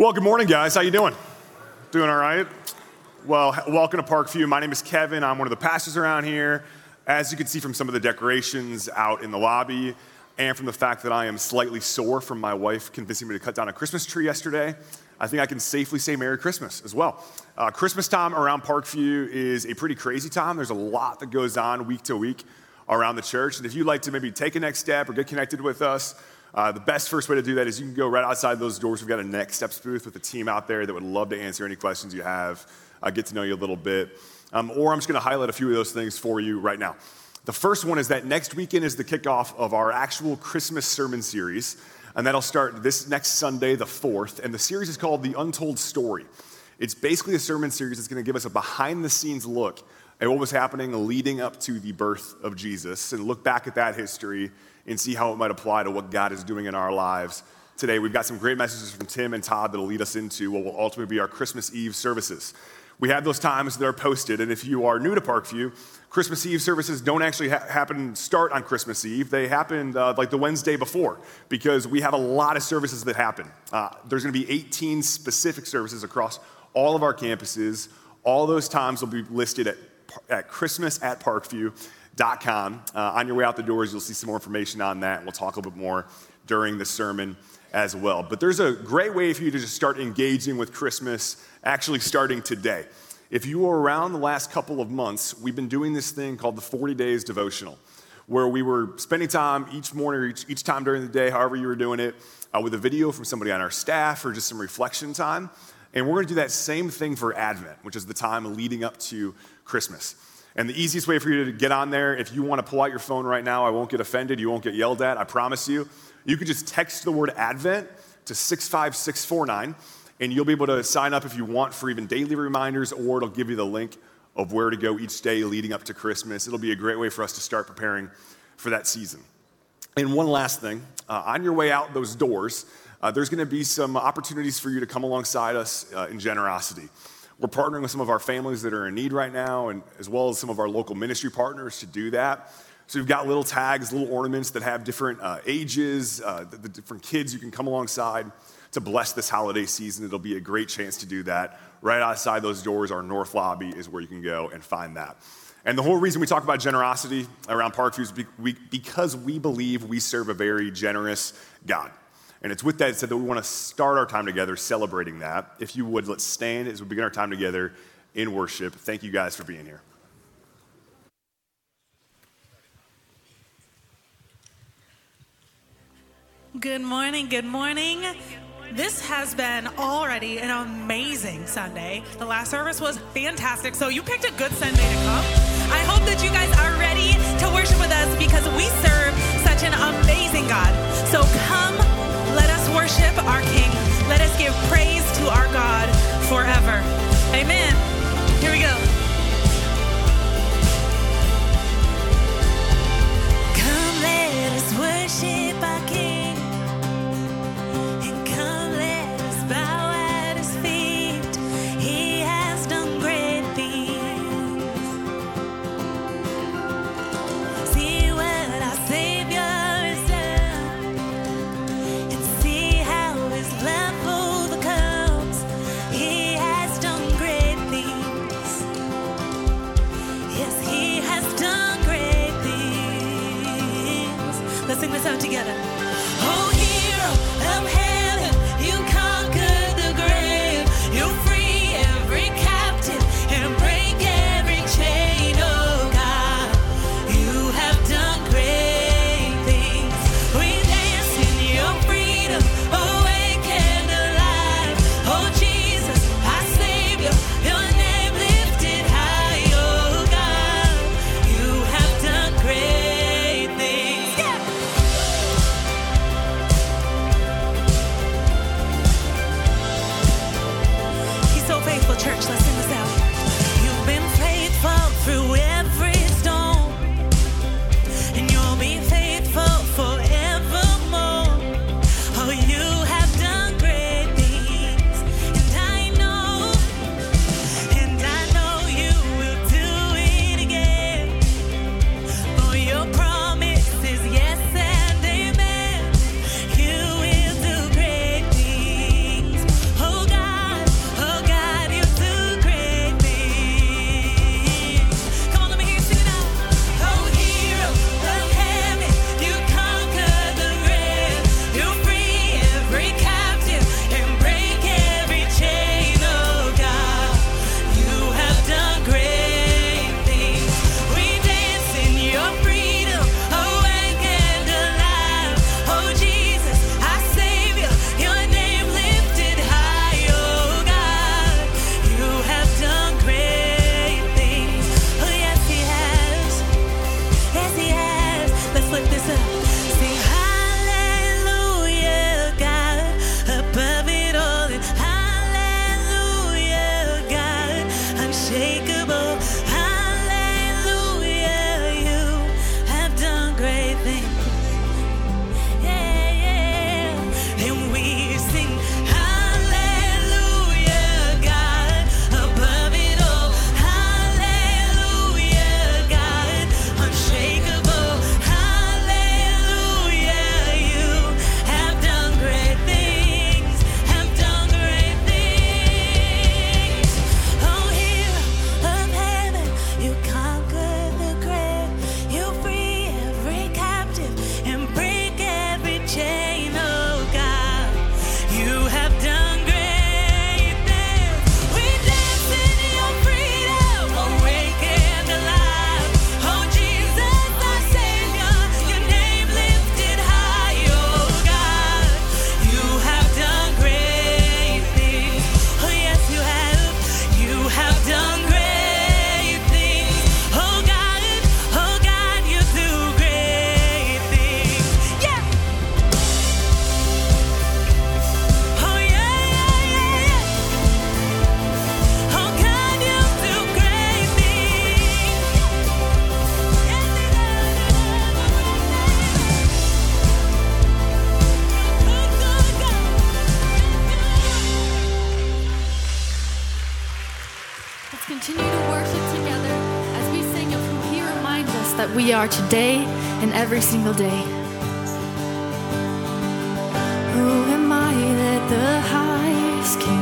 Well, good morning, guys. How you doing? Doing all right? Well, welcome to Parkview. My name is Kevin. I'm one of the pastors around here. As you can see from some of the decorations out in the lobby, and from the fact that I am slightly sore from my wife convincing me to cut down a Christmas tree yesterday, I think I can safely say Merry Christmas as well. Uh, Christmas time around Parkview is a pretty crazy time. There's a lot that goes on week to week around the church. And if you'd like to maybe take a next step or get connected with us, uh, the best first way to do that is you can go right outside those doors. We've got a Next Steps booth with a team out there that would love to answer any questions you have, uh, get to know you a little bit. Um, or I'm just going to highlight a few of those things for you right now. The first one is that next weekend is the kickoff of our actual Christmas sermon series, and that'll start this next Sunday, the 4th. And the series is called The Untold Story. It's basically a sermon series that's going to give us a behind the scenes look at what was happening leading up to the birth of Jesus and look back at that history and see how it might apply to what God is doing in our lives today. We've got some great messages from Tim and Todd that'll lead us into what will ultimately be our Christmas Eve services. We have those times that are posted, and if you are new to Parkview, Christmas Eve services don't actually ha- happen start on Christmas Eve. They happen uh, like the Wednesday before because we have a lot of services that happen. Uh, there's going to be 18 specific services across all of our campuses. All those times will be listed at, at Christmas at Parkview.com. Uh, on your way out the doors, you'll see some more information on that, we'll talk a little bit more during the sermon as well. But there's a great way for you to just start engaging with Christmas actually starting today. If you were around the last couple of months, we've been doing this thing called the 40 Days Devotional, where we were spending time each morning or each, each time during the day, however you were doing it, uh, with a video from somebody on our staff or just some reflection time. And we're going to do that same thing for Advent, which is the time leading up to Christmas. And the easiest way for you to get on there, if you want to pull out your phone right now, I won't get offended, you won't get yelled at, I promise you. You could just text the word Advent to 65649, and you'll be able to sign up if you want for even daily reminders, or it'll give you the link of where to go each day leading up to Christmas. It'll be a great way for us to start preparing for that season. And one last thing uh, on your way out those doors, uh, there's going to be some opportunities for you to come alongside us uh, in generosity. We're partnering with some of our families that are in need right now, and as well as some of our local ministry partners to do that. So we've got little tags, little ornaments that have different uh, ages, uh, the, the different kids you can come alongside to bless this holiday season. It'll be a great chance to do that. Right outside those doors, our north lobby is where you can go and find that. And the whole reason we talk about generosity around Parkview is because we believe we serve a very generous God. And it's with that said that we want to start our time together celebrating that. If you would, let's stand as we begin our time together in worship. Thank you guys for being here. Good morning, good morning. This has been already an amazing Sunday. The last service was fantastic, so you picked a good Sunday to come. I hope that you guys are ready to worship with us because we serve such an amazing God. So come, worship our King. Let us give praise to our God forever. Amen. Here we go. Come, let us worship our King. are today and every single day. Who am I that the highest king?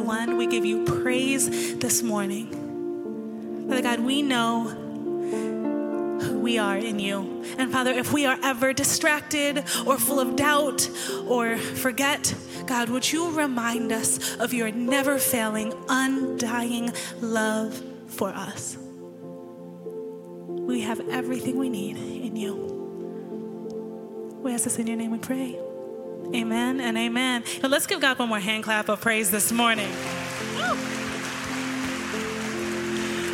One. We give you praise this morning. Father God, we know who we are in you. And Father, if we are ever distracted or full of doubt or forget, God, would you remind us of your never failing, undying love for us? We have everything we need in you. We ask this in your name we pray. Amen and amen. Now let's give God one more hand clap of praise this morning.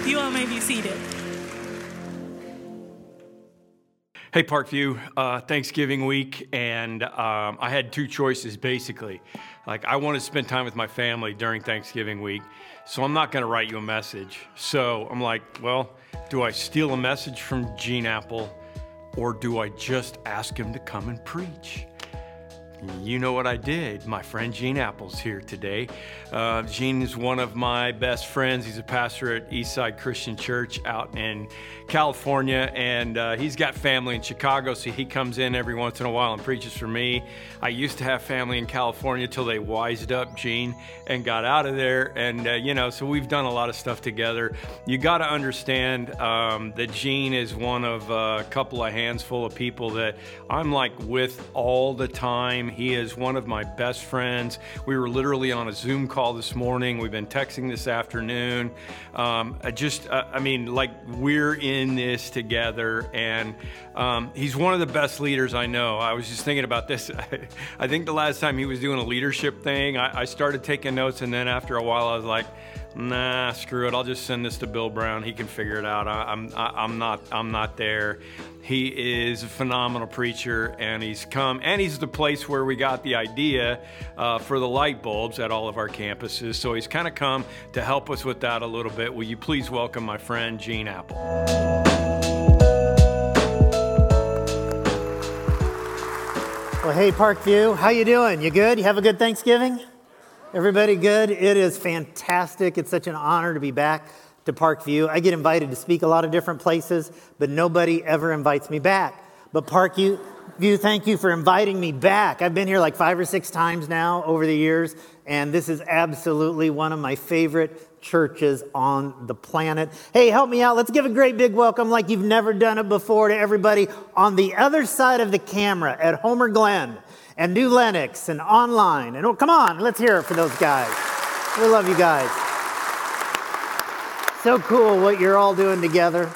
You all may be seated. Hey, Parkview, uh, Thanksgiving week, and um, I had two choices basically. Like, I want to spend time with my family during Thanksgiving week, so I'm not going to write you a message. So I'm like, well, do I steal a message from Gene Appel, or do I just ask him to come and preach? You know what I did. My friend Gene Appel's here today. Uh, Gene is one of my best friends. He's a pastor at Eastside Christian Church out in California, and uh, he's got family in Chicago, so he comes in every once in a while and preaches for me. I used to have family in California till they wised up Gene and got out of there, and uh, you know, so we've done a lot of stuff together. You got to understand um, that Gene is one of a couple of hands full of people that I'm like with all the time. He is one of my best friends. We were literally on a Zoom call this morning. We've been texting this afternoon. Um, I just, uh, I mean, like we're in this together, and um, he's one of the best leaders I know. I was just thinking about this. I think the last time he was doing a leadership thing, I, I started taking notes, and then after a while, I was like, nah, screw it. I'll just send this to Bill Brown. He can figure it out. I, I'm, I, I'm not, I'm not there. He is a phenomenal preacher, and he's come, and he's the place where we got the idea uh, for the light bulbs at all of our campuses. So he's kind of come to help us with that a little bit. Will you please welcome my friend Gene Appel? Well, hey Parkview, how you doing? You good? You have a good Thanksgiving? Everybody good? It is fantastic. It's such an honor to be back to Parkview. I get invited to speak a lot of different places, but nobody ever invites me back. But Parkview, View, thank you for inviting me back. I've been here like five or six times now over the years, and this is absolutely one of my favorite churches on the planet. Hey, help me out. Let's give a great big welcome, like you've never done it before, to everybody on the other side of the camera at Homer Glen and New Lenox and online. And oh, come on, let's hear it for those guys. We love you guys. So cool what you're all doing together.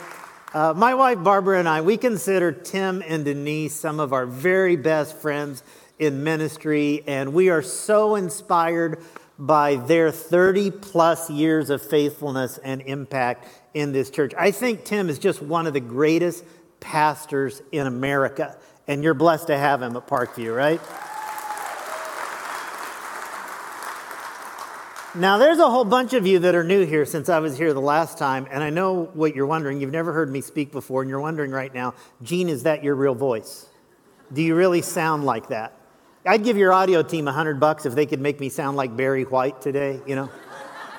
Uh, my wife Barbara and I, we consider Tim and Denise some of our very best friends in ministry, and we are so inspired by their 30 plus years of faithfulness and impact in this church. I think Tim is just one of the greatest pastors in America, and you're blessed to have him at Parkview, right? Now, there's a whole bunch of you that are new here since I was here the last time, and I know what you're wondering. You've never heard me speak before, and you're wondering right now, Gene, is that your real voice? Do you really sound like that? I'd give your audio team a hundred bucks if they could make me sound like Barry White today, you know?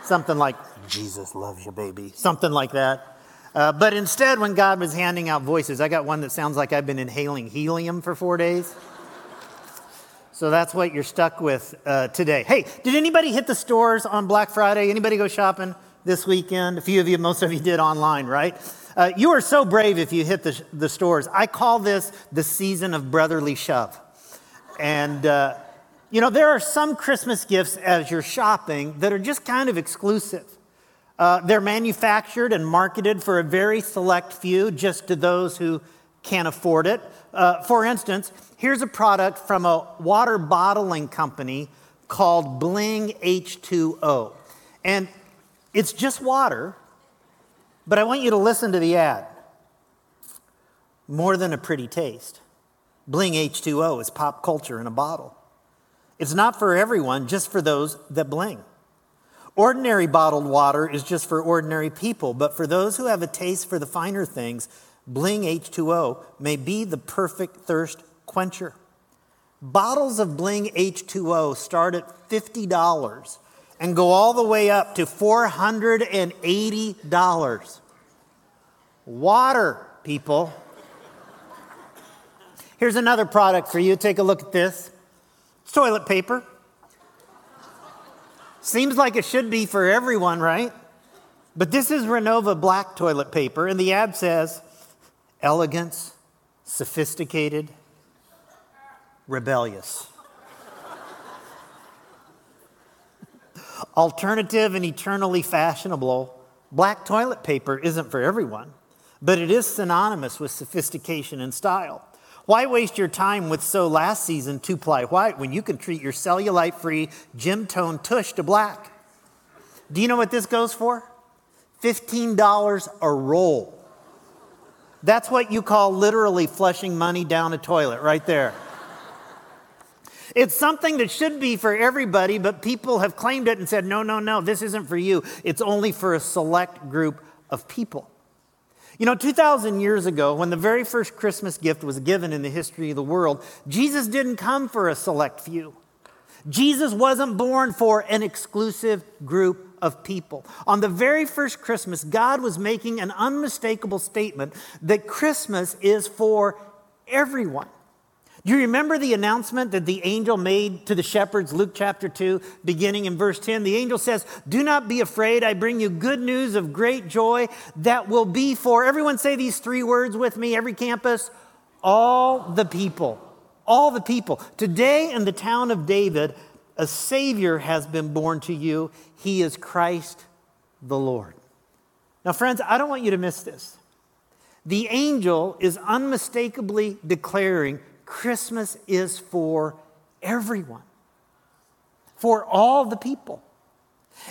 Something like, Jesus loves you, baby. Something like that. Uh, but instead, when God was handing out voices, I got one that sounds like I've been inhaling helium for four days. So that's what you're stuck with uh, today. Hey, did anybody hit the stores on Black Friday? Anybody go shopping this weekend? A few of you, most of you did online, right? Uh, you are so brave if you hit the, the stores. I call this the season of brotherly shove. And, uh, you know, there are some Christmas gifts as you're shopping that are just kind of exclusive. Uh, they're manufactured and marketed for a very select few, just to those who can't afford it. Uh, for instance, here's a product from a water bottling company called Bling H2O. And it's just water, but I want you to listen to the ad. More than a pretty taste. Bling H2O is pop culture in a bottle. It's not for everyone, just for those that bling. Ordinary bottled water is just for ordinary people, but for those who have a taste for the finer things, Bling H2O may be the perfect thirst quencher. Bottles of Bling H2O start at $50 and go all the way up to $480. Water, people. Here's another product for you. Take a look at this. It's toilet paper. Seems like it should be for everyone, right? But this is Renova black toilet paper, and the ad says elegance, sophisticated, rebellious. Alternative and eternally fashionable, black toilet paper isn't for everyone, but it is synonymous with sophistication and style. Why waste your time with so last season two ply white when you can treat your cellulite free gym tone tush to black? Do you know what this goes for? $15 a roll. That's what you call literally flushing money down a toilet right there. It's something that should be for everybody, but people have claimed it and said, no, no, no, this isn't for you. It's only for a select group of people. You know, 2,000 years ago, when the very first Christmas gift was given in the history of the world, Jesus didn't come for a select few. Jesus wasn't born for an exclusive group of people. On the very first Christmas, God was making an unmistakable statement that Christmas is for everyone. You remember the announcement that the angel made to the shepherds, Luke chapter 2, beginning in verse 10? The angel says, Do not be afraid. I bring you good news of great joy that will be for, everyone say these three words with me, every campus, all the people. All the people. Today in the town of David, a Savior has been born to you. He is Christ the Lord. Now, friends, I don't want you to miss this. The angel is unmistakably declaring Christmas is for everyone, for all the people.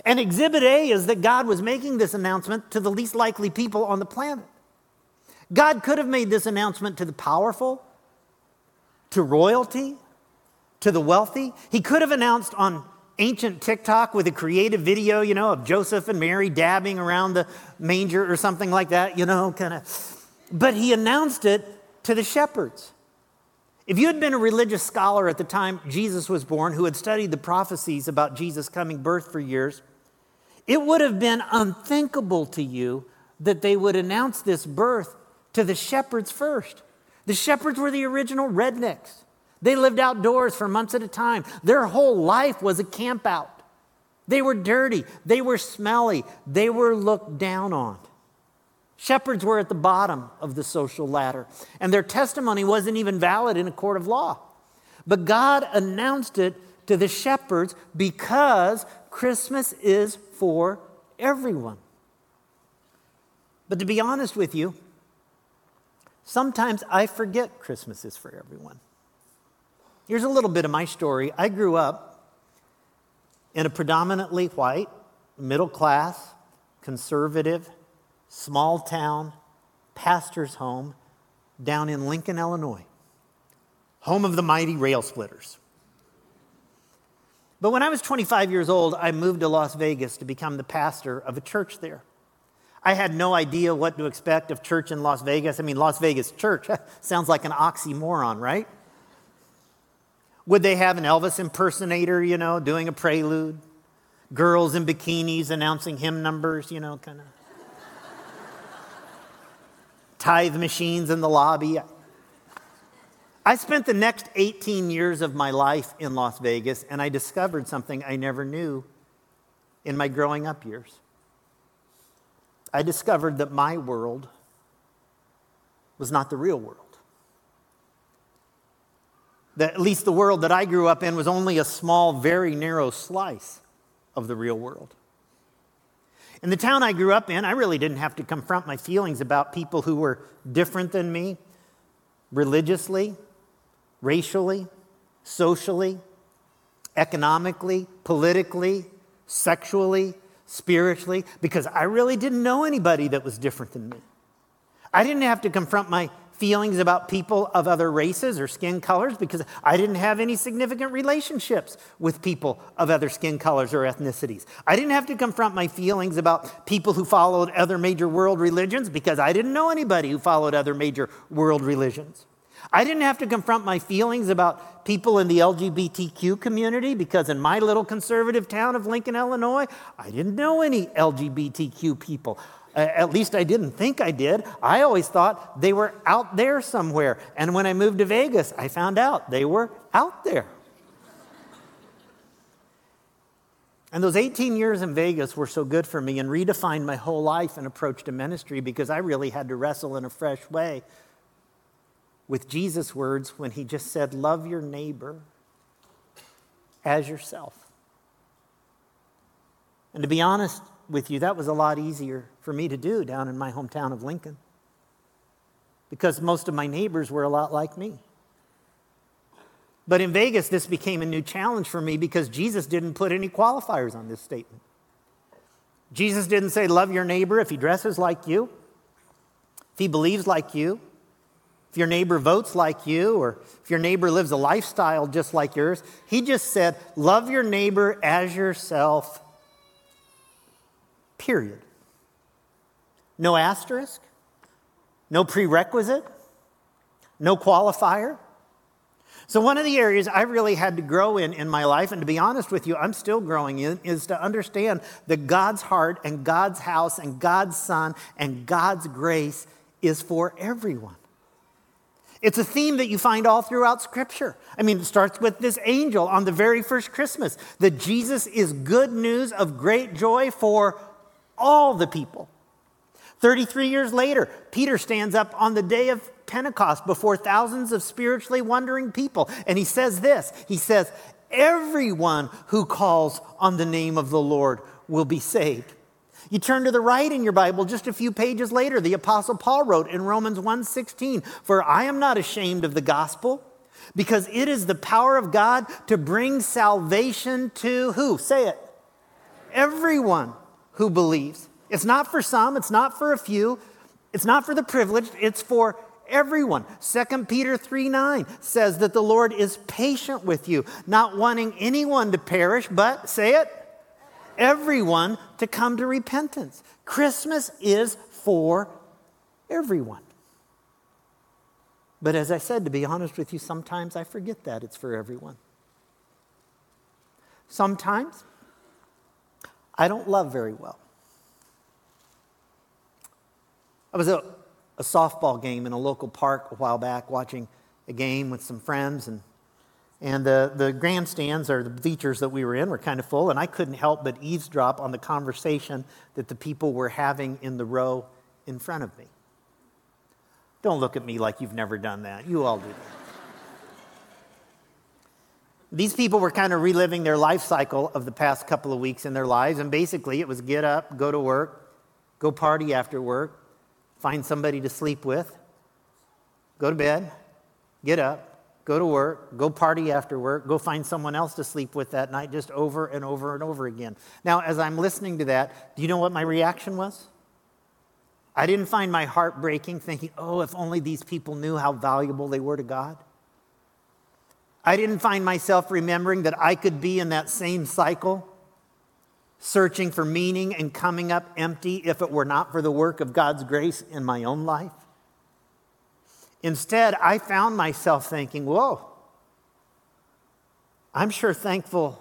And exhibit A is that God was making this announcement to the least likely people on the planet. God could have made this announcement to the powerful, to royalty, to the wealthy. He could have announced on ancient TikTok with a creative video, you know, of Joseph and Mary dabbing around the manger or something like that, you know, kind of. But he announced it to the shepherds. If you had been a religious scholar at the time Jesus was born, who had studied the prophecies about Jesus' coming birth for years, it would have been unthinkable to you that they would announce this birth to the shepherds first. The shepherds were the original rednecks. They lived outdoors for months at a time. Their whole life was a camp out. They were dirty, they were smelly, they were looked down on. Shepherds were at the bottom of the social ladder, and their testimony wasn't even valid in a court of law. But God announced it to the shepherds because Christmas is for everyone. But to be honest with you, sometimes I forget Christmas is for everyone. Here's a little bit of my story. I grew up in a predominantly white, middle class, conservative, small town pastor's home down in Lincoln, Illinois, home of the mighty rail splitters. But when I was 25 years old, I moved to Las Vegas to become the pastor of a church there. I had no idea what to expect of church in Las Vegas. I mean, Las Vegas church sounds like an oxymoron, right? Would they have an Elvis impersonator, you know, doing a prelude? Girls in bikinis announcing hymn numbers, you know, kind of tithe machines in the lobby. I spent the next 18 years of my life in Las Vegas, and I discovered something I never knew in my growing up years. I discovered that my world was not the real world. That at least the world that I grew up in was only a small, very narrow slice of the real world. In the town I grew up in, I really didn't have to confront my feelings about people who were different than me religiously, racially, socially, economically, politically, sexually, spiritually, because I really didn't know anybody that was different than me. I didn't have to confront my feelings about people of other races or skin colors because I didn't have any significant relationships with people of other skin colors or ethnicities. I didn't have to confront my feelings about people who followed other major world religions because I didn't know anybody who followed other major world religions. I didn't have to confront my feelings about people in the LGBTQ community because in my little conservative town of Lincoln, Illinois, I didn't know any LGBTQ people. At least I didn't think I did. I always thought they were out there somewhere. And when I moved to Vegas, I found out they were out there. And those 18 years in Vegas were so good for me and redefined my whole life and approach to ministry because I really had to wrestle in a fresh way with Jesus' words when he just said, Love your neighbor as yourself. And to be honest with you, that was a lot easier for me to do down in my hometown of Lincoln because most of my neighbors were a lot like me. But in Vegas, this became a new challenge for me because Jesus didn't put any qualifiers on this statement. Jesus didn't say, Love your neighbor if he dresses like you, if he believes like you, if your neighbor votes like you, or if your neighbor lives a lifestyle just like yours. He just said, Love your neighbor as yourself, period. No asterisk, no prerequisite, no qualifier. So, one of the areas I really had to grow in in my life, and to be honest with you, I'm still growing in, is to understand that God's heart and God's house and God's Son and God's grace is for everyone. It's a theme that you find all throughout Scripture. I mean, it starts with this angel on the very first Christmas that Jesus is good news of great joy for all the people. 33 years later, Peter stands up on the day of Pentecost before thousands of spiritually wandering people, and he says this He says, Everyone who calls on the name of the Lord will be saved. You turn to the right in your Bible just a few pages later, the apostle Paul wrote in Romans 1:16, "For I am not ashamed of the gospel, because it is the power of God to bring salvation to who? Say it. Everyone who believes. It's not for some, it's not for a few, it's not for the privileged, it's for everyone. 2 Peter 3 9 says that the Lord is patient with you, not wanting anyone to perish, but say it, everyone to come to repentance. Christmas is for everyone. But as I said, to be honest with you, sometimes I forget that it's for everyone. Sometimes I don't love very well. I was at a softball game in a local park a while back watching a game with some friends and and the, the grandstands or the bleachers that we were in were kind of full, and I couldn't help but eavesdrop on the conversation that the people were having in the row in front of me. Don't look at me like you've never done that. You all do that. These people were kind of reliving their life cycle of the past couple of weeks in their lives, and basically it was get up, go to work, go party after work, find somebody to sleep with, go to bed, get up, go to work, go party after work, go find someone else to sleep with that night, just over and over and over again. Now, as I'm listening to that, do you know what my reaction was? I didn't find my heart breaking, thinking, oh, if only these people knew how valuable they were to God. I didn't find myself remembering that I could be in that same cycle, searching for meaning and coming up empty if it were not for the work of God's grace in my own life. Instead, I found myself thinking, whoa, I'm sure thankful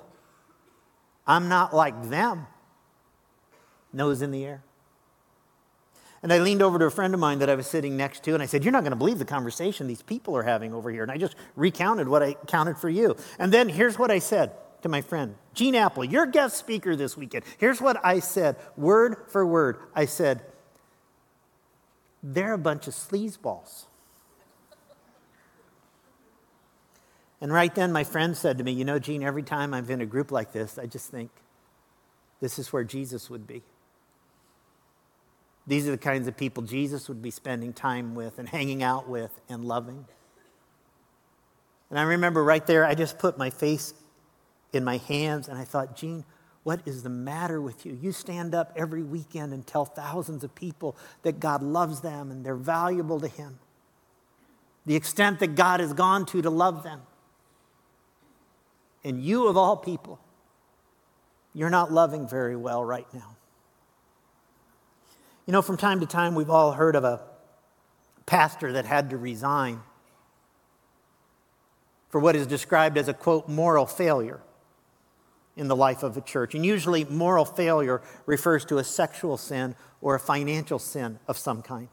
I'm not like them. Nose in the air. And I leaned over to a friend of mine that I was sitting next to, and I said, You're not going to believe the conversation these people are having over here. And I just recounted what I counted for you. And then here's what I said to my friend Gene Appel, your guest speaker this weekend. Here's what I said, word for word. I said, They're a bunch of sleazeballs. And right then, my friend said to me, You know, Gene, every time I'm in a group like this, I just think this is where Jesus would be. These are the kinds of people Jesus would be spending time with and hanging out with and loving. And I remember right there, I just put my face in my hands and I thought, Gene, what is the matter with you? You stand up every weekend and tell thousands of people that God loves them and they're valuable to Him. The extent that God has gone to to love them. And you, of all people, you're not loving very well right now. You know, from time to time, we've all heard of a pastor that had to resign for what is described as a quote, moral failure. in the life of a church. And usually, moral failure refers to a sexual sin or a financial sin of some kind.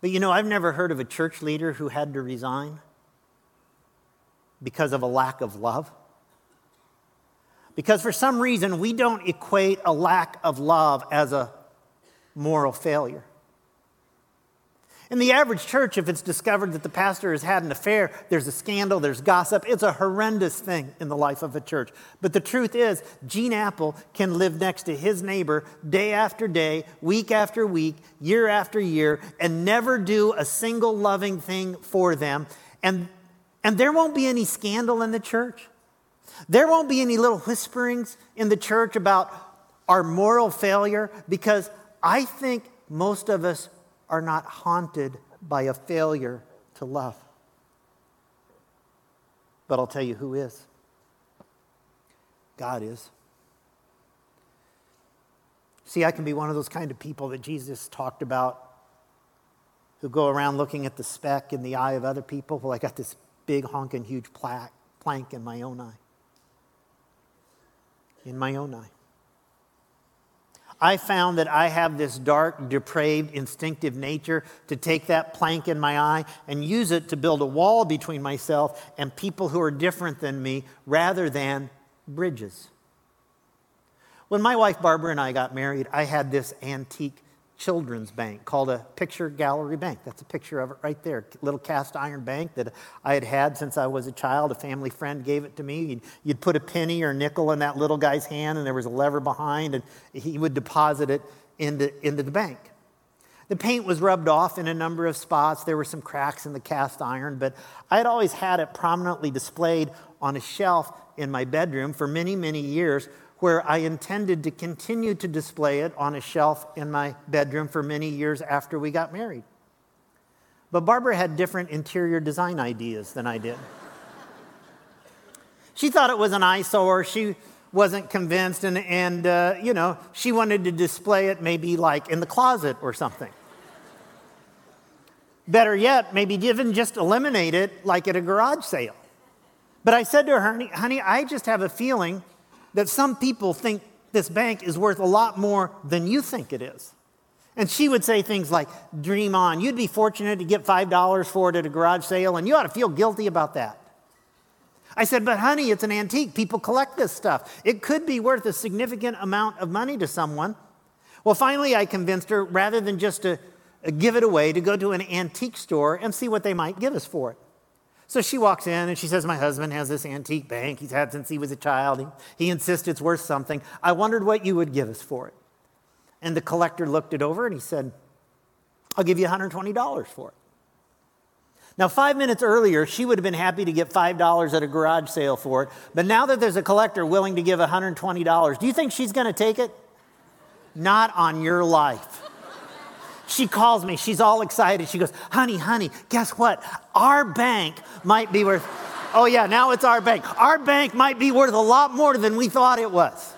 But you know, I've never heard of a church leader who had to resign because of a lack of love. Because for some reason, we don't equate a lack of love as a moral failure. In the average church, if it's discovered that the pastor has had an affair, there's a scandal, there's gossip. It's a horrendous thing in the life of a church. But the truth is, Gene Appel can live next to his neighbor day after day, week after week, year after year, and never do a single loving thing for them. And, and there won't be any scandal in the church. There won't be any little whisperings in the church about our moral failure because I think most of us are not haunted by a failure to love. But I'll tell you who is God is. See, I can be one of those kind of people that Jesus talked about who go around looking at the speck in the eye of other people. Well, I got this big honking huge plank in my own eye. In my own eye. I found that I have this dark, depraved, instinctive nature to take that plank in my eye and use it to build a wall between myself and people who are different than me rather than bridges. When my wife Barbara and I got married, I had this antique children's bank called a picture gallery bank. That's a picture of it right there. Little cast iron bank that I had had since I was a child. A family friend gave it to me. You'd, you'd put a penny or nickel in that little guy's hand, and there was a lever behind, and he would deposit it into, into the bank. The paint was rubbed off in a number of spots. There were some cracks in the cast iron, but I had always had it prominently displayed on a shelf in my bedroom for many, many years where I intended to continue to display it on a shelf in my bedroom for many years after we got married. But Barbara had different interior design ideas than I did. she thought it was an eyesore. She wasn't convinced, and, and uh, you know, she wanted to display it maybe like in the closet or something. Better yet, maybe even just eliminate it like at a garage sale. But I said to her, honey, honey, I just have a feeling that some people think this bank is worth a lot more than you think it is. And she would say things like, Dream on. You'd be fortunate to get $5 for it at a garage sale, and you ought to feel guilty about that. I said, But honey, it's an antique. People collect this stuff. It could be worth a significant amount of money to someone. Well, finally, I convinced her rather than just to uh, give it away, to go to an antique store and see what they might give us for it. So she walks in and she says, My husband has this antique bank he's had since he was a child. He, he insists it's worth something. I wondered what you would give us for it. And the collector looked it over and he said, I'll give you $120 for it. Now, five minutes earlier, she would have been happy to get $5 at a garage sale for it. But now that there's a collector willing to give $120, do you think she's going to take it? Not on your life. She calls me. She's all excited. She goes, Honey, honey, guess what? Our bank might be worth, oh, yeah, now it's our bank. Our bank might be worth a lot more than we thought it was.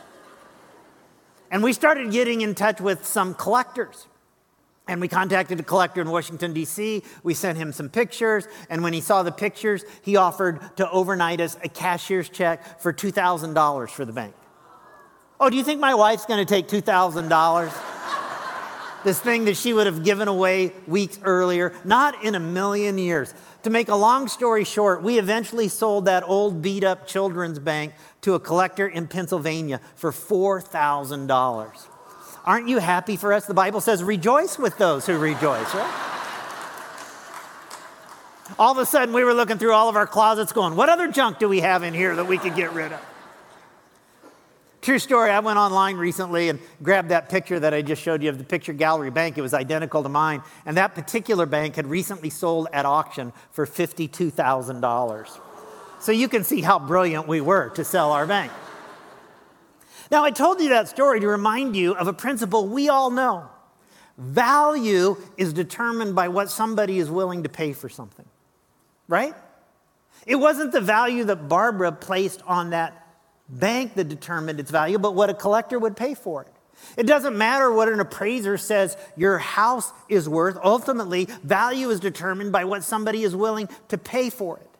And we started getting in touch with some collectors. And we contacted a collector in Washington, D.C. We sent him some pictures. And when he saw the pictures, he offered to overnight us a cashier's check for $2,000 for the bank. Oh, do you think my wife's going to take $2,000? This thing that she would have given away weeks earlier, not in a million years. To make a long story short, we eventually sold that old beat up children's bank to a collector in Pennsylvania for $4,000. Aren't you happy for us? The Bible says, rejoice with those who rejoice, right? All of a sudden, we were looking through all of our closets going, what other junk do we have in here that we could get rid of? True story, I went online recently and grabbed that picture that I just showed you of the picture gallery bank. It was identical to mine. And that particular bank had recently sold at auction for $52,000. So you can see how brilliant we were to sell our bank. Now, I told you that story to remind you of a principle we all know value is determined by what somebody is willing to pay for something, right? It wasn't the value that Barbara placed on that bank that determined its value, but what a collector would pay for it. It doesn't matter what an appraiser says your house is worth. Ultimately, value is determined by what somebody is willing to pay for it.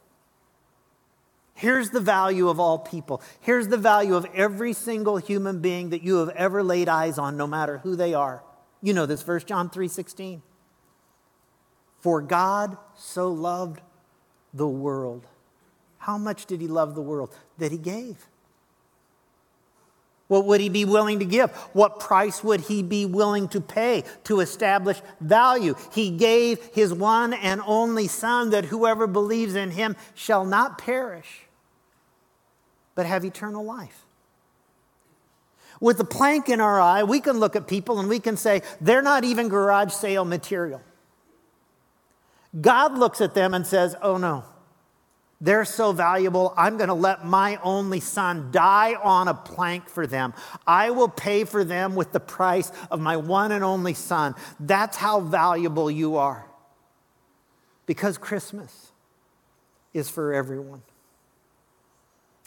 Here's the value of all people. Here's the value of every single human being that you have ever laid eyes on, no matter who they are. You know this verse, John 3 16. For God so loved the world. How much did he love the world? That he gave. What would he be willing to give? What price would he be willing to pay to establish value? He gave his one and only Son that whoever believes in him shall not perish, but have eternal life. With the plank in our eye, we can look at people and we can say, they're not even garage sale material. God looks at them and says, oh no, they're so valuable. I'm going to let my only son die on a plank for them. I will pay for them with the price of my one and only son. That's how valuable you are. Because Christmas is for everyone.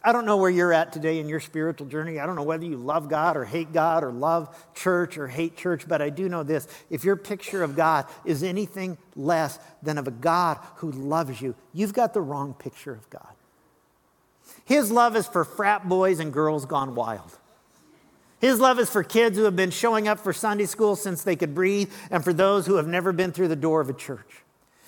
I don't know where you're at today in your spiritual journey. I don't know whether you love God or hate God or love church or hate church, but I do know this. If your picture of God is anything less than of a God who loves you, you've got the wrong picture of God. His love is for frat boys and girls gone wild. His love is for kids who have been showing up for Sunday school since they could breathe and for those who have never been through the door of a church.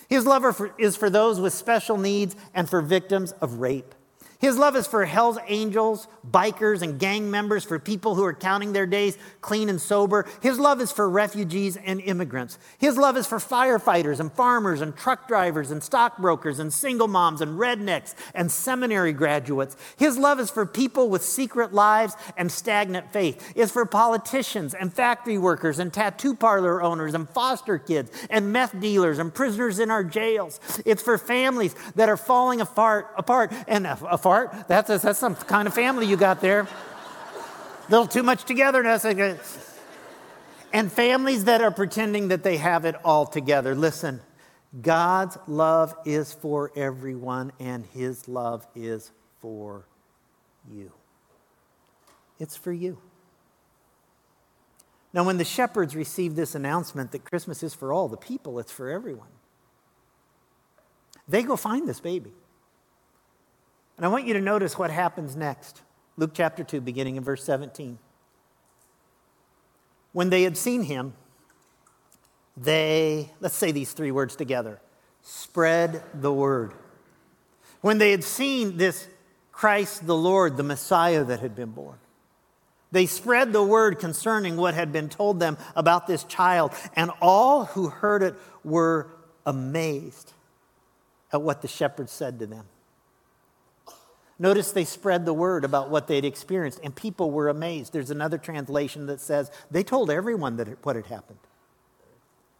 His love is for those with special needs and for victims of rape. His love is for Hell's Angels, bikers, and gang members, for people who are counting their days clean and sober. His love is for refugees and immigrants. His love is for firefighters and farmers and truck drivers and stockbrokers and single moms and rednecks and seminary graduates. His love is for people with secret lives and stagnant faith. It's for politicians and factory workers and tattoo parlor owners and foster kids and meth dealers and prisoners in our jails. It's for families that are falling apart, apart and apart That's, that's some kind of family you got there. A little too much togetherness. And families that are pretending that they have it all together. Listen, God's love is for everyone, and His love is for you. It's for you. Now, when the shepherds received this announcement that Christmas is for all the people, it's for everyone, they go find this baby. And I want you to notice what happens next. Luke chapter 2, beginning in verse 17. When they had seen him, they, let's say these three words together spread the word. When they had seen this Christ the Lord, the Messiah that had been born, they spread the word concerning what had been told them about this child, and all who heard it were amazed at what the shepherds said to them. Notice they spread the word about what they'd experienced, and people were amazed. There's another translation that says they told everyone that it, what had happened.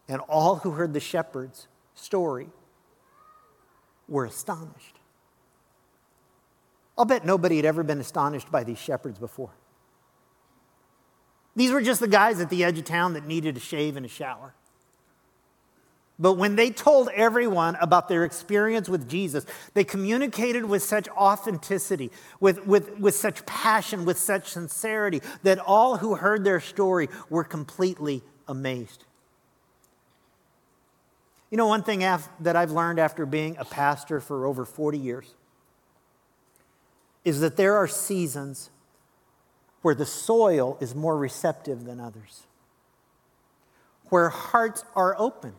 And all who heard the shepherd's story were astonished. I'll bet nobody had ever been astonished by these shepherds before. These were just the guys at the edge of town that needed a shave and a shower. But when they told everyone about their experience with Jesus, they communicated with such authenticity, with, with, with such passion, with such sincerity, that all who heard their story were completely amazed. You know, one thing that I've learned after being a pastor for over 40 years is that there are seasons where the soil is more receptive than others, where hearts are open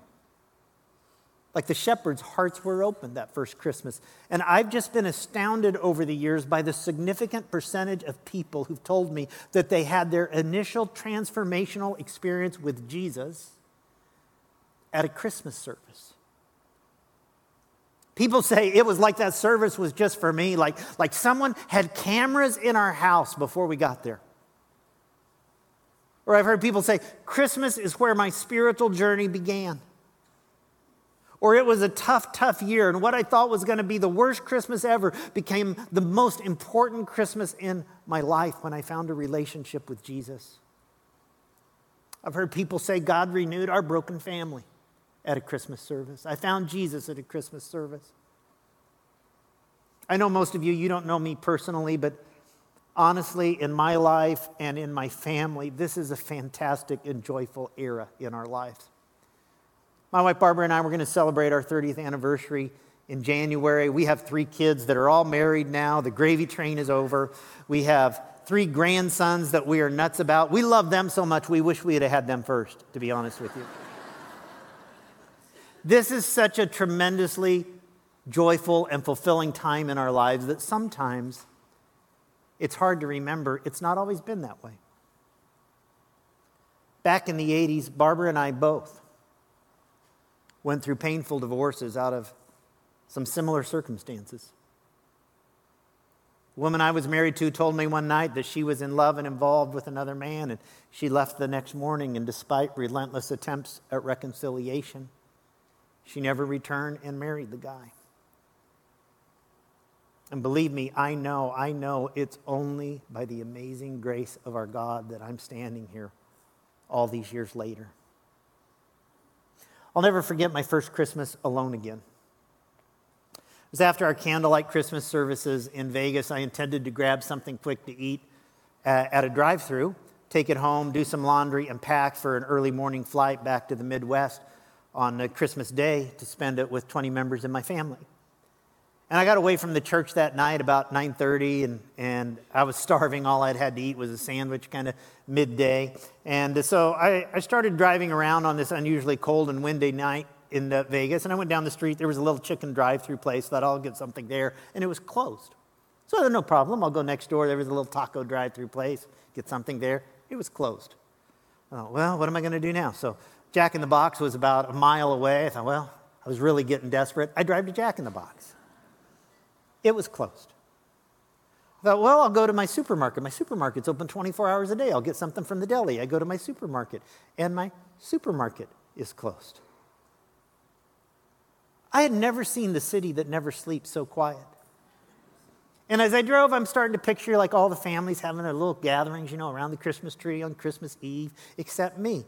like the shepherds' hearts were open that first Christmas. And I've just been astounded over the years by the significant percentage of people who've told me that they had their initial transformational experience with Jesus at a Christmas service. People say it was like that service was just for me, like, like someone had cameras in our house before we got there. Or I've heard people say, Christmas is where my spiritual journey began or it was a tough, tough year, and what I thought was going to be the worst Christmas ever became the most important Christmas in my life when I found a relationship with Jesus. I've heard people say God renewed our broken family at a Christmas service. I found Jesus at a Christmas service. I know most of you, you don't know me personally, but honestly, in my life and in my family, this is a fantastic and joyful era in our lives. My wife Barbara and I were going to celebrate our 30th anniversary in January. We have three kids that are all married now. The gravy train is over. We have three grandsons that we are nuts about. We love them so much, we wish we had had them first, to be honest with you. This is such a tremendously joyful and fulfilling time in our lives that sometimes it's hard to remember it's not always been that way. Back in the 80s, Barbara and I both went through painful divorces out of some similar circumstances. The woman I was married to told me one night that she was in love and involved with another man, and she left the next morning, and despite relentless attempts at reconciliation, she never returned and married the guy. And believe me, I know, I know it's only by the amazing grace of our God that I'm standing here all these years later. I'll never forget my first Christmas alone again. It was after our candlelight Christmas services in Vegas. I intended to grab something quick to eat uh, at a drive through, take it home, do some laundry, and pack for an early morning flight back to the Midwest on uh, Christmas Day to spend it with 20 members of my family. And I got away from the church that night about 9:30, and, and I was starving. All I'd had to eat was a sandwich, kind of midday. And so I, I started driving around on this unusually cold and windy night in uh, Vegas, and I went down the street. There was a little chicken drive-through place. Thought I'll get something there, and it was closed. So no problem. I'll go next door. There was a little taco drive-through place. Get something there. It was closed. Oh, well, what am I going to do now? So Jack in the Box was about a mile away. I thought, well, I was really getting desperate. I drive to Jack in the Box. It was closed. I thought, well, I'll go to my supermarket. My supermarket's open 24 hours a day. I'll get something from the deli. I go to my supermarket, and my supermarket is closed. I had never seen the city that never sleeps so quiet. And as I drove, I'm starting to picture like all the families having their little gatherings, you know, around the Christmas tree on Christmas Eve, except me.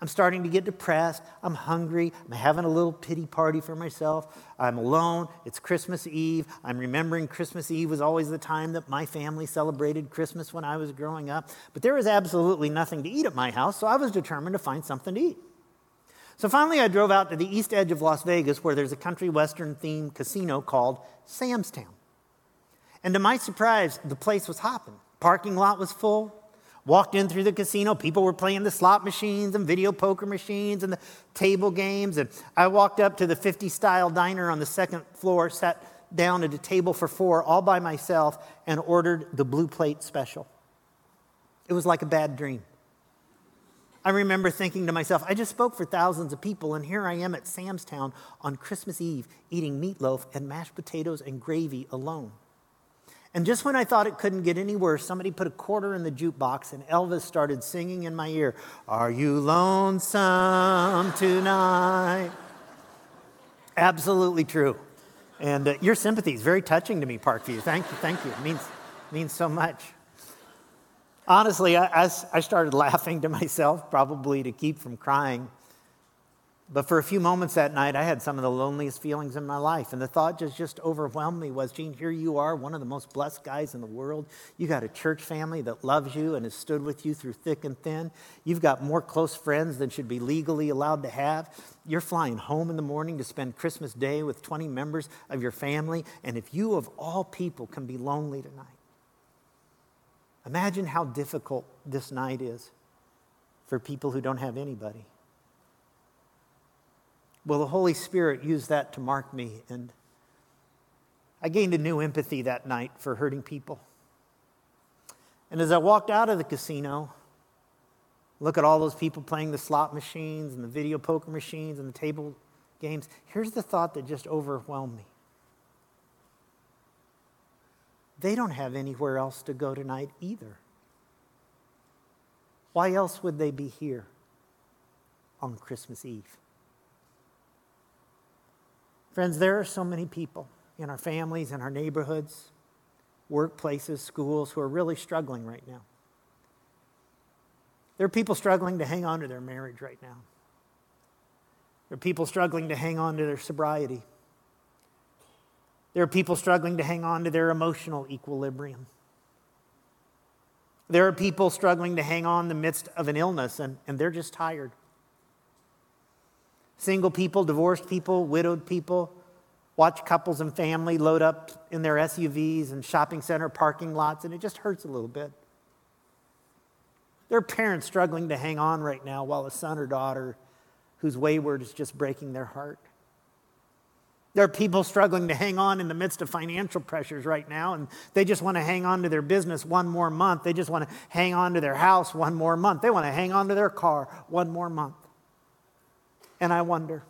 I'm starting to get depressed. I'm hungry. I'm having a little pity party for myself. I'm alone. It's Christmas Eve. I'm remembering Christmas Eve was always the time that my family celebrated Christmas when I was growing up. But there was absolutely nothing to eat at my house, so I was determined to find something to eat. So finally, I drove out to the east edge of Las Vegas where there's a country western themed casino called Sam's Town. And to my surprise, the place was hopping. Parking lot was full. Walked in through the casino, people were playing the slot machines and video poker machines and the table games. And I walked up to the 50 style diner on the second floor, sat down at a table for four all by myself, and ordered the blue plate special. It was like a bad dream. I remember thinking to myself, I just spoke for thousands of people, and here I am at Sam's Town on Christmas Eve eating meatloaf and mashed potatoes and gravy alone. And just when I thought it couldn't get any worse, somebody put a quarter in the jukebox and Elvis started singing in my ear, Are you lonesome tonight? Absolutely true. And uh, your sympathy is very touching to me, Parkview. Thank you, thank you. It means, means so much. Honestly, I, I, I started laughing to myself, probably to keep from crying. But for a few moments that night, I had some of the loneliest feelings in my life. And the thought just, just overwhelmed me was, Gene, here you are, one of the most blessed guys in the world. You got a church family that loves you and has stood with you through thick and thin. You've got more close friends than should be legally allowed to have. You're flying home in the morning to spend Christmas Day with 20 members of your family. And if you, of all people, can be lonely tonight, imagine how difficult this night is for people who don't have anybody. Well, the Holy Spirit used that to mark me, and I gained a new empathy that night for hurting people. And as I walked out of the casino, look at all those people playing the slot machines and the video poker machines and the table games, here's the thought that just overwhelmed me. They don't have anywhere else to go tonight either. Why else would they be here on Christmas Eve? Friends, there are so many people in our families, in our neighborhoods, workplaces, schools who are really struggling right now. There are people struggling to hang on to their marriage right now. There are people struggling to hang on to their sobriety. There are people struggling to hang on to their emotional equilibrium. There are people struggling to hang on in the midst of an illness and, and they're just tired single people, divorced people, widowed people, watch couples and family load up in their SUVs and shopping center parking lots, and it just hurts a little bit. There are parents struggling to hang on right now while a son or daughter who's wayward is just breaking their heart. There are people struggling to hang on in the midst of financial pressures right now, and they just want to hang on to their business one more month. They just want to hang on to their house one more month. They want to hang on to their car one more month. And I wonder,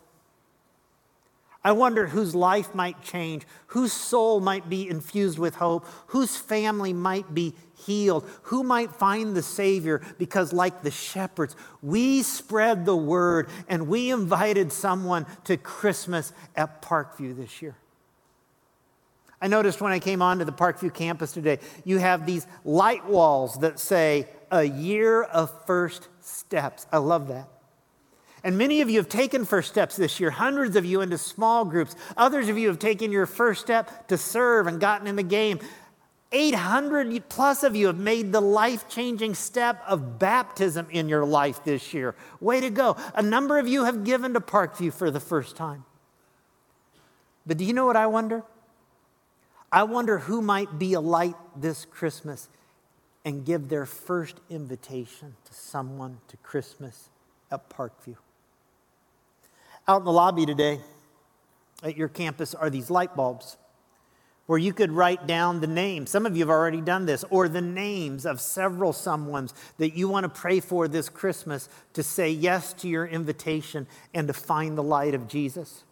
I wonder whose life might change, whose soul might be infused with hope, whose family might be healed, who might find the Savior because, like the shepherds, we spread the word and we invited someone to Christmas at Parkview this year. I noticed when I came onto the Parkview campus today, you have these light walls that say, a year of first steps. I love that. And many of you have taken first steps this year, hundreds of you into small groups. Others of you have taken your first step to serve and gotten in the game. 800 plus of you have made the life changing step of baptism in your life this year. Way to go. A number of you have given to Parkview for the first time. But do you know what I wonder? I wonder who might be a light this Christmas and give their first invitation to someone to Christmas at Parkview. Out in the lobby today at your campus are these light bulbs where you could write down the name. Some of you have already done this, or the names of several someones that you want to pray for this Christmas to say yes to your invitation and to find the light of Jesus.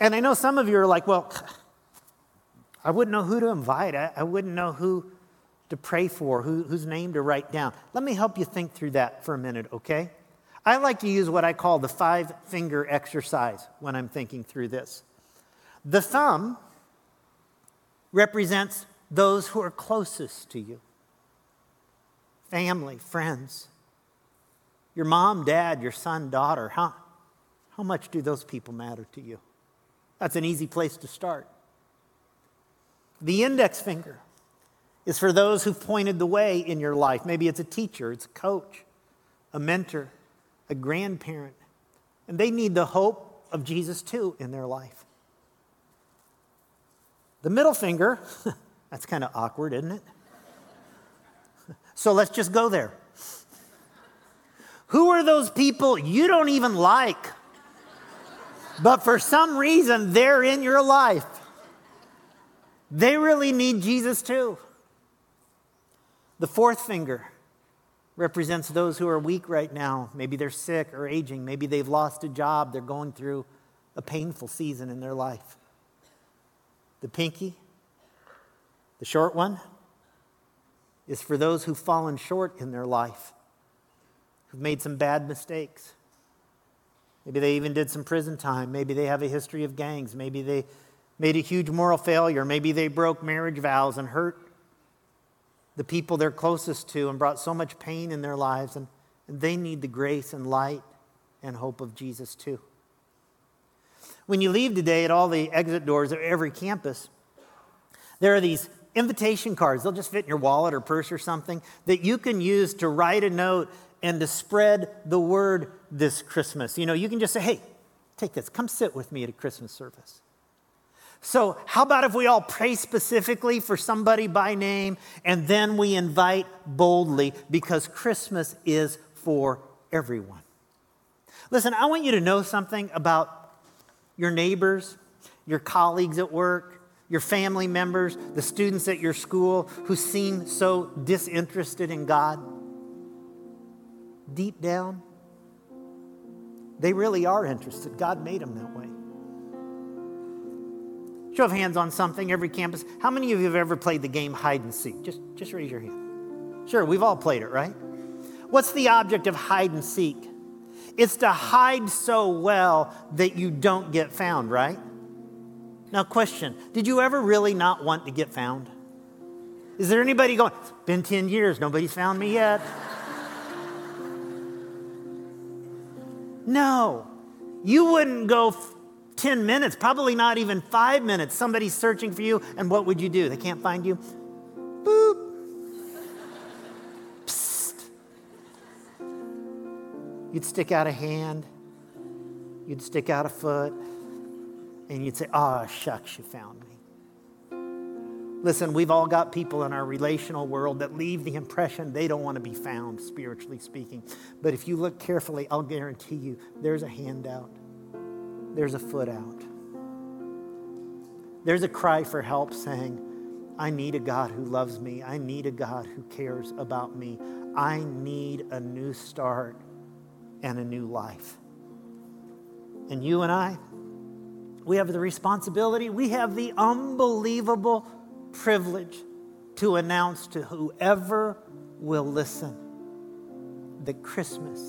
And I know some of you are like, well, I wouldn't know who to invite. I, I wouldn't know who to pray for, who, whose name to write down. Let me help you think through that for a minute, okay? I like to use what I call the five finger exercise when I'm thinking through this. The thumb represents those who are closest to you family, friends, your mom, dad, your son, daughter. How, how much do those people matter to you? That's an easy place to start. The index finger is for those who've pointed the way in your life. Maybe it's a teacher, it's a coach, a mentor, a grandparent, and they need the hope of Jesus too in their life. The middle finger, that's kind of awkward, isn't it? So let's just go there. Who are those people you don't even like, but for some reason they're in your life? They really need Jesus too. The fourth finger represents those who are weak right now. Maybe they're sick or aging. Maybe they've lost a job. They're going through a painful season in their life. The pinky, the short one, is for those who've fallen short in their life, who've made some bad mistakes. Maybe they even did some prison time. Maybe they have a history of gangs. Maybe they made a huge moral failure. Maybe they broke marriage vows and hurt the people they're closest to and brought so much pain in their lives, and, and they need the grace and light and hope of Jesus too. When you leave today at all the exit doors of every campus, there are these invitation cards. They'll just fit in your wallet or purse or something that you can use to write a note and to spread the word this Christmas. You know, you can just say, hey, take this, come sit with me at a Christmas service. So, how about if we all pray specifically for somebody by name and then we invite boldly because Christmas is for everyone? Listen, I want you to know something about your neighbors, your colleagues at work, your family members, the students at your school who seem so disinterested in God. Deep down, they really are interested. God made them that way. Show of hands on something, every campus. How many of you have ever played the game hide and seek? Just, just raise your hand. Sure, we've all played it, right? What's the object of hide and seek? It's to hide so well that you don't get found, right? Now, question Did you ever really not want to get found? Is there anybody going, it's been 10 years, nobody's found me yet? no. You wouldn't go 10 minutes, probably not even five minutes. Somebody's searching for you, and what would you do? They can't find you? Boop. Psst. You'd stick out a hand, you'd stick out a foot, and you'd say, Ah, shucks, you found me. Listen, we've all got people in our relational world that leave the impression they don't want to be found, spiritually speaking. But if you look carefully, I'll guarantee you there's a handout, there's a foot out. There's a cry for help saying, I need a God who loves me. I need a God who cares about me. I need a new start and a new life. And you and I, we have the responsibility, we have the unbelievable privilege to announce to whoever will listen that Christmas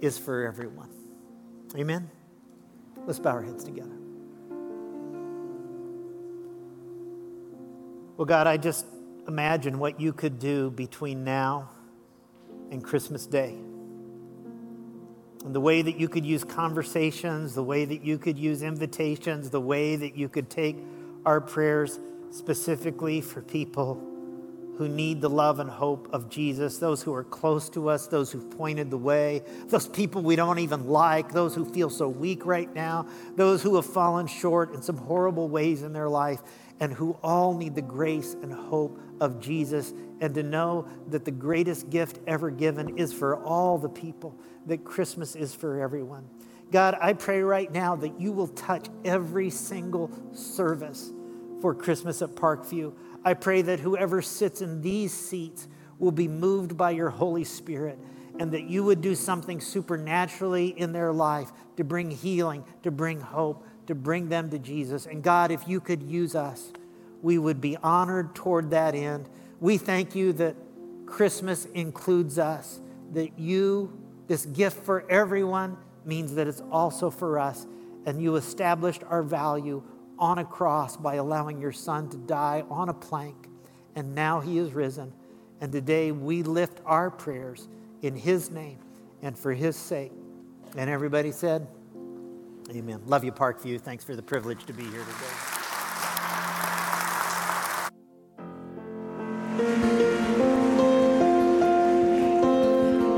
is for everyone. Amen? Let's bow our heads together. Well, God, I just imagine what you could do between now and Christmas Day. And the way that you could use conversations, the way that you could use invitations, the way that you could take our prayers specifically for people who need the love and hope of Jesus, those who are close to us, those who've pointed the way, those people we don't even like, those who feel so weak right now, those who have fallen short in some horrible ways in their life, and who all need the grace and hope of Jesus, and to know that the greatest gift ever given is for all the people, that Christmas is for everyone. God, I pray right now that you will touch every single service for Christmas at Parkview. I pray that whoever sits in these seats will be moved by your Holy Spirit and that you would do something supernaturally in their life to bring healing, to bring hope, to bring them to Jesus. And God, if you could use us, we would be honored toward that end. We thank you that Christmas includes us, that you, this gift for everyone, means that it's also for us. And you established our value on a cross by allowing your son to die on a plank. And now he is risen. And today we lift our prayers in his name and for his sake. And everybody said, Amen. Love you, Parkview. Thanks for the privilege to be here today.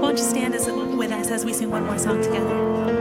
Won't you stand as, with us as we sing one more song together?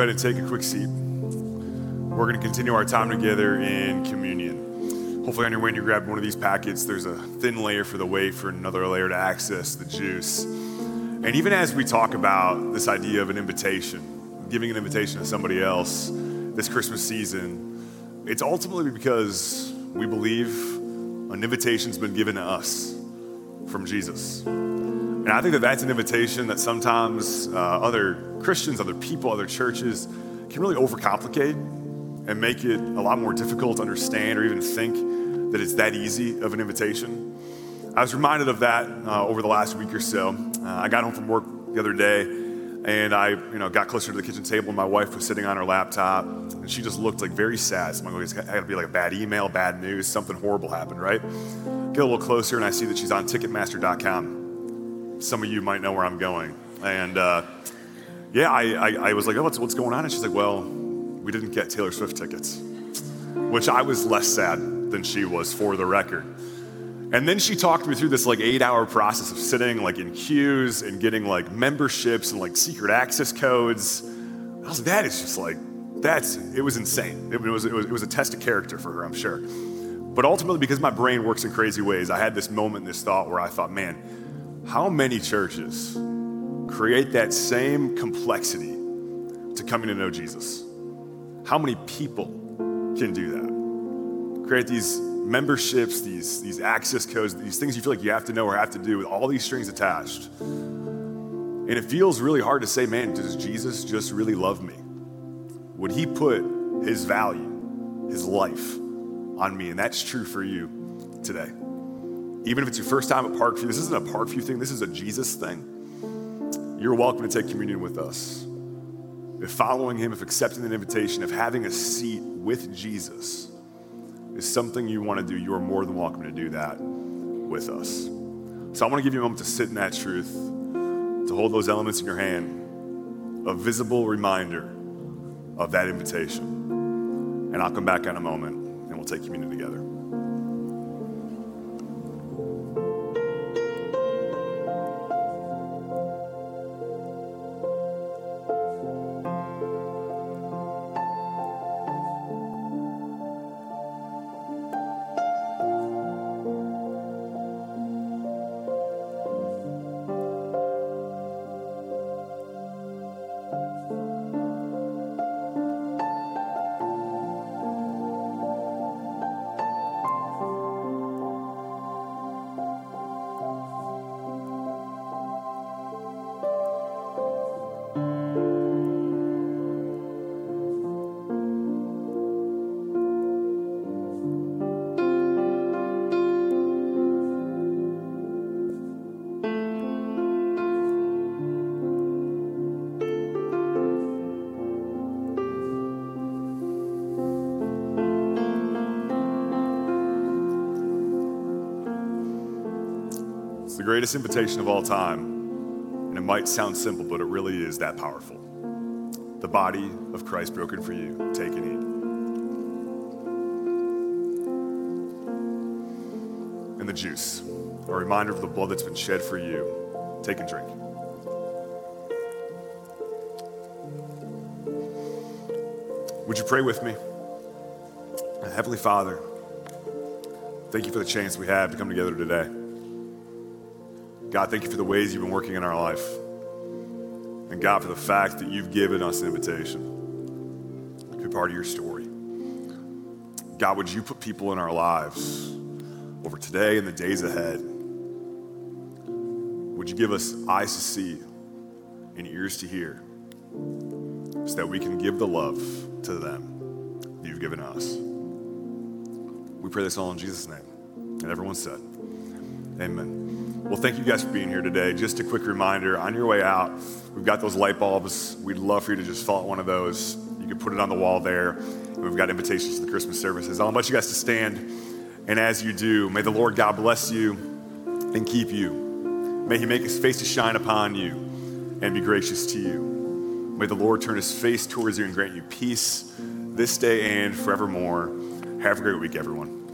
Ahead and take a quick seat. We're going to continue our time together in communion. Hopefully, on your way, you grab one of these packets. There's a thin layer for the wafer, another layer to access the juice. And even as we talk about this idea of an invitation, giving an invitation to somebody else this Christmas season, it's ultimately because we believe an invitation's been given to us from Jesus. And I think that that's an invitation that sometimes uh, other Christians, other people, other churches can really overcomplicate and make it a lot more difficult to understand or even think that it's that easy of an invitation. I was reminded of that uh, over the last week or so. Uh, I got home from work the other day and I, you know, got closer to the kitchen table and my wife was sitting on her laptop and she just looked like very sad. So I'm like, it's got to be like a bad email, bad news, something horrible happened, right? Get a little closer and I see that she's on Ticketmaster.com. Some of you might know where I'm going. And uh, yeah, I, I, I was like, oh, what's, what's going on? And she's like, well, we didn't get Taylor Swift tickets, which I was less sad than she was for the record. And then she talked me through this like eight hour process of sitting like in queues and getting like memberships and like secret access codes. I was like, that is just like, that's, it was insane. It was, it was, it was a test of character for her, I'm sure. But ultimately, because my brain works in crazy ways, I had this moment, this thought where I thought, man, how many churches create that same complexity to coming to know Jesus? How many people can do that? Create these memberships, these, these access codes, these things you feel like you have to know or have to do with all these strings attached. And it feels really hard to say, man, does Jesus just really love me? Would he put his value, his life on me? And that's true for you today. Even if it's your first time at Parkview, this isn't a Parkview thing, this is a Jesus thing. You're welcome to take communion with us. If following him, if accepting an invitation, if having a seat with Jesus, is something you want to do, you are more than welcome to do that with us. So I want to give you a moment to sit in that truth, to hold those elements in your hand, a visible reminder of that invitation. And I'll come back in a moment and we'll take communion together. Greatest invitation of all time. And it might sound simple, but it really is that powerful. The body of Christ broken for you. Take and eat. And the juice, a reminder of the blood that's been shed for you. Take and drink. Would you pray with me? Heavenly Father, thank you for the chance we have to come together today. God, thank you for the ways you've been working in our life. And God, for the fact that you've given us an invitation to be part of your story. God, would you put people in our lives over today and the days ahead? Would you give us eyes to see and ears to hear so that we can give the love to them that you've given us? We pray this all in Jesus' name. And everyone said, Amen. Well, thank you guys for being here today. Just a quick reminder on your way out, we've got those light bulbs. We'd love for you to just fill out one of those. You can put it on the wall there. We've got invitations to the Christmas services. I'll invite you guys to stand. And as you do, may the Lord God bless you and keep you. May he make his face to shine upon you and be gracious to you. May the Lord turn his face towards you and grant you peace this day and forevermore. Have a great week, everyone.